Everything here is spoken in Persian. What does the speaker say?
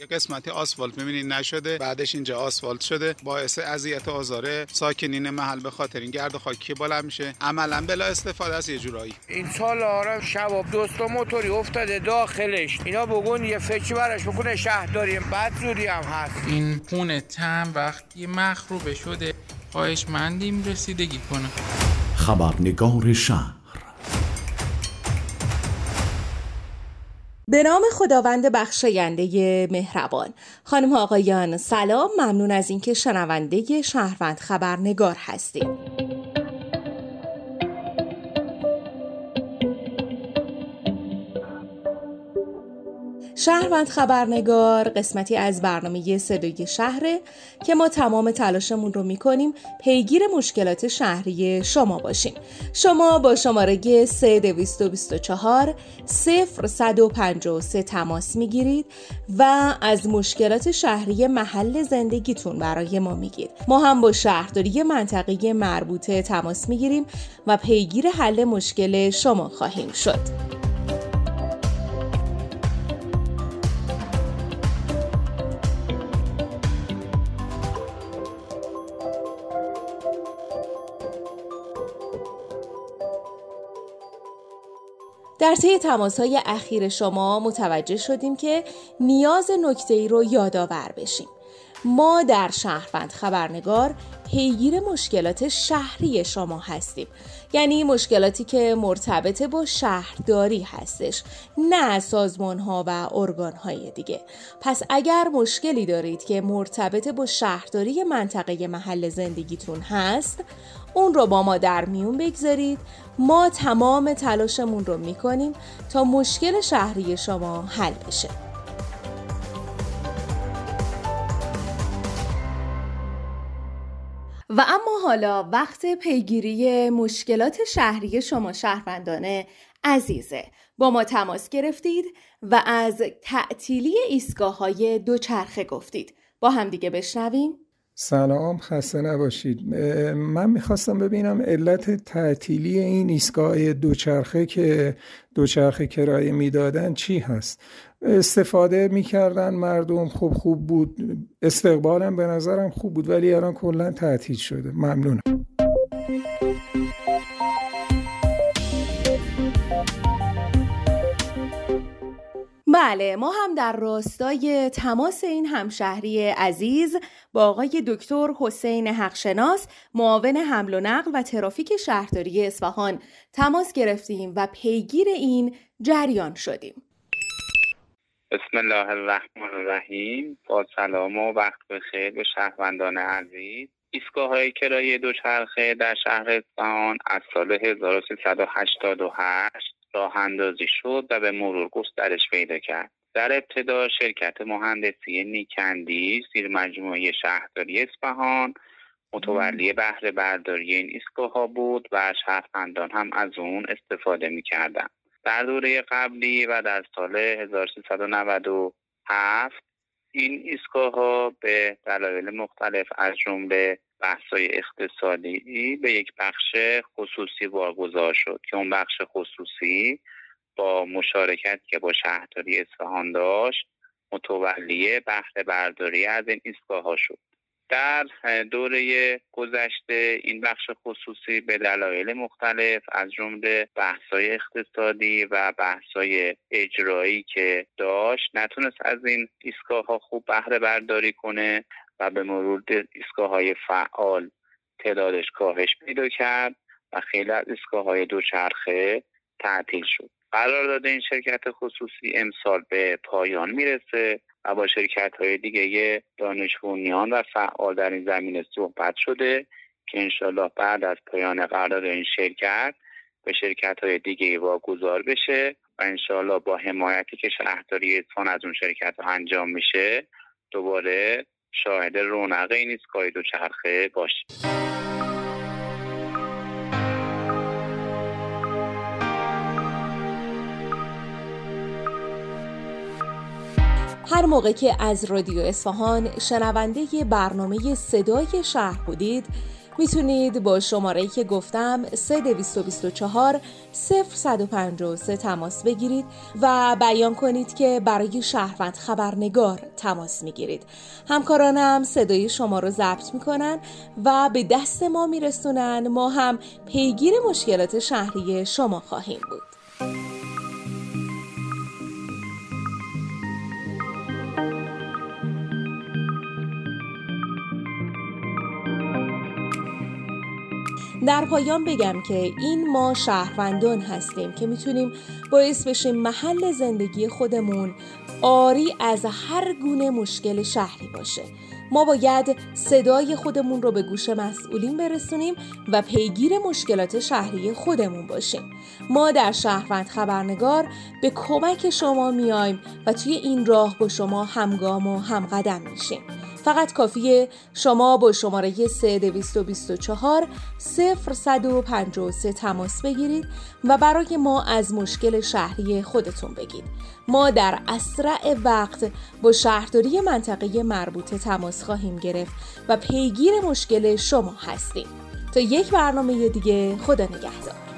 یک قسمتی آسفالت. می‌بینید نشده بعدش اینجا آسفالت شده. باعث اذیت آزار ساکنین محل به خاطر این گرد خاکی بالا میشه. عملا بلا استفاده از یه جورایی. این سال آرام شباب دوست موتوری افتاده داخلش. اینا بگون یه فکر براش بکنه شهرداری. بعد زوری هم هست. این خونه تم وقتی مخروبه شده. خواهش مندیم رسیدگی کنه. خبرنگار شهر. به نام خداوند بخشاینده مهربان. خانم آقایان سلام. ممنون از اینکه شنونده شهروند خبرنگار هستیم شهروند خبرنگار قسمتی از برنامه صدای شهره که ما تمام تلاشمون رو می‌کنیم پیگیر مشکلات شهری شما باشیم. شما با شماره 3224 0153 تماس می‌گیرید و از مشکلات شهری محل زندگیتون برای ما میگید. ما هم با شهرداری منطقه مربوطه تماس می‌گیریم و پیگیر حل مشکل شما خواهیم شد. در طی تماس های اخیر شما متوجه شدیم که نیاز نکته ای رو یادآور بشیم. ما در شهروند خبرنگار پیگیر مشکلات شهری شما هستیم. یعنی مشکلاتی که مرتبط با شهرداری هستش نه سازمان ها و ارگان های دیگه. پس اگر مشکلی دارید که مرتبط با شهرداری منطقه محل زندگیتون هست اون رو با ما در میون بگذارید. ما تمام تلاشمون رو می‌کنیم تا مشکل شهری شما حل بشه. حالا وقت پیگیری مشکلات شهری شما شهروندانه عزیزه. با ما تماس گرفتید و از تعطیلی ایستگاه های دوچرخه گفتید. با همدیگه بشنویم. سلام خسته نباشید. من می‌خواستم ببینم علت تعطیلی این ایستگاه دوچرخه که دوچرخه کرایه می‌دادن چی هست؟ استفاده می‌کردن مردم خوب خوب بود. استقبالم به نظرم خوب بود ولی الان کلا تعطیل شده. ممنونم. بله ما هم در راستای تماس این همشهری عزیز با آقای دکتر حسین حقشناس معاون حمل و نقل و ترافیک شهرداری اصفهان تماس گرفتیم و پیگیر این جریان شدیم. بسم الله الرحمن الرحیم. با سلام و وقت بخیر به شهروندان عزیز. ایستگاه های کرایه دوچرخه در شهر اصفهان از سال 1388 راه اندازی شد و به مرور گسترش پیدا کرد. در ابتدا شرکت مهندسی نیکندی زیر مجموعه شهرداری اصفهان متولی بهره برداری این ایستگاه ها بود و شهروندان هم از اون استفاده می‌کردند. در دوره قبلی و در سال 1397 این ایستگاه ها به دلایل مختلف از جمله بحثای اقتصادی به یک بخش خصوصی واگذار شد که اون بخش خصوصی با مشارکت که با شهرداری اصفهان داشت متولی بهره برداری از این ایستگاه ها شد. در دوره گذشته این بخش خصوصی به دلایل مختلف از جمله بحث‌های اقتصادی و بحث‌های اجرایی که داشت نتونست از این ایستگاه خوب بهره برداری کنه و به مرور ایستگاه های فعال تعدادش کاهش پیدا کرد و خیلی از ایستگاه های دوچرخه تعطیل شد. قرارداد این شرکت خصوصی امسال به پایان می‌رسه و با شرکت های دیگه دانش و فعال در این زمینه صحبت شده که انشالله بعد از پایان قرارداد این شرکت به شرکت های دیگه واگذار بشه و انشالله با حمایتی که شهرداری اصفهان از اون شرکت ها انجام میشه دوباره شاهد رونق این ایستگاه دوچرخه باشیم هر موقع که از رادیو اصفهان شنونده برنامه صدای شهر بودید می‌تونید با شماره که گفتم 3224 0153 تماس بگیرید و بیان کنید که برای شهروند خبرنگار تماس می‌گیرید. همکارانم صدای شما رو ضبط می‌کنن و به دست ما میرسونن. ما هم پیگیر مشکلات شهری شما خواهیم بود. در پایان بگم که این ما شهروندان هستیم که می‌تونیم باعث بشیم محل زندگی خودمون آری از هر گونه مشکل شهری باشه. ما باید صدای خودمون رو به گوش مسئولین برسونیم و پیگیر مشکلات شهری خودمون باشیم. ما در شهروند خبرنگار به کمک شما میایم و توی این راه با شما همگام و همقدم میشیم. فقط کافیه شما با شماره 3224 0153 تماس بگیرید و برای ما از مشکل شهری خودتون بگید. ما در اسرع وقت با شهرداری منطقه مربوطه تماس خواهیم گرفت و پیگیر مشکل شما هستیم. تا یک برنامه دیگه خدا نگهدار.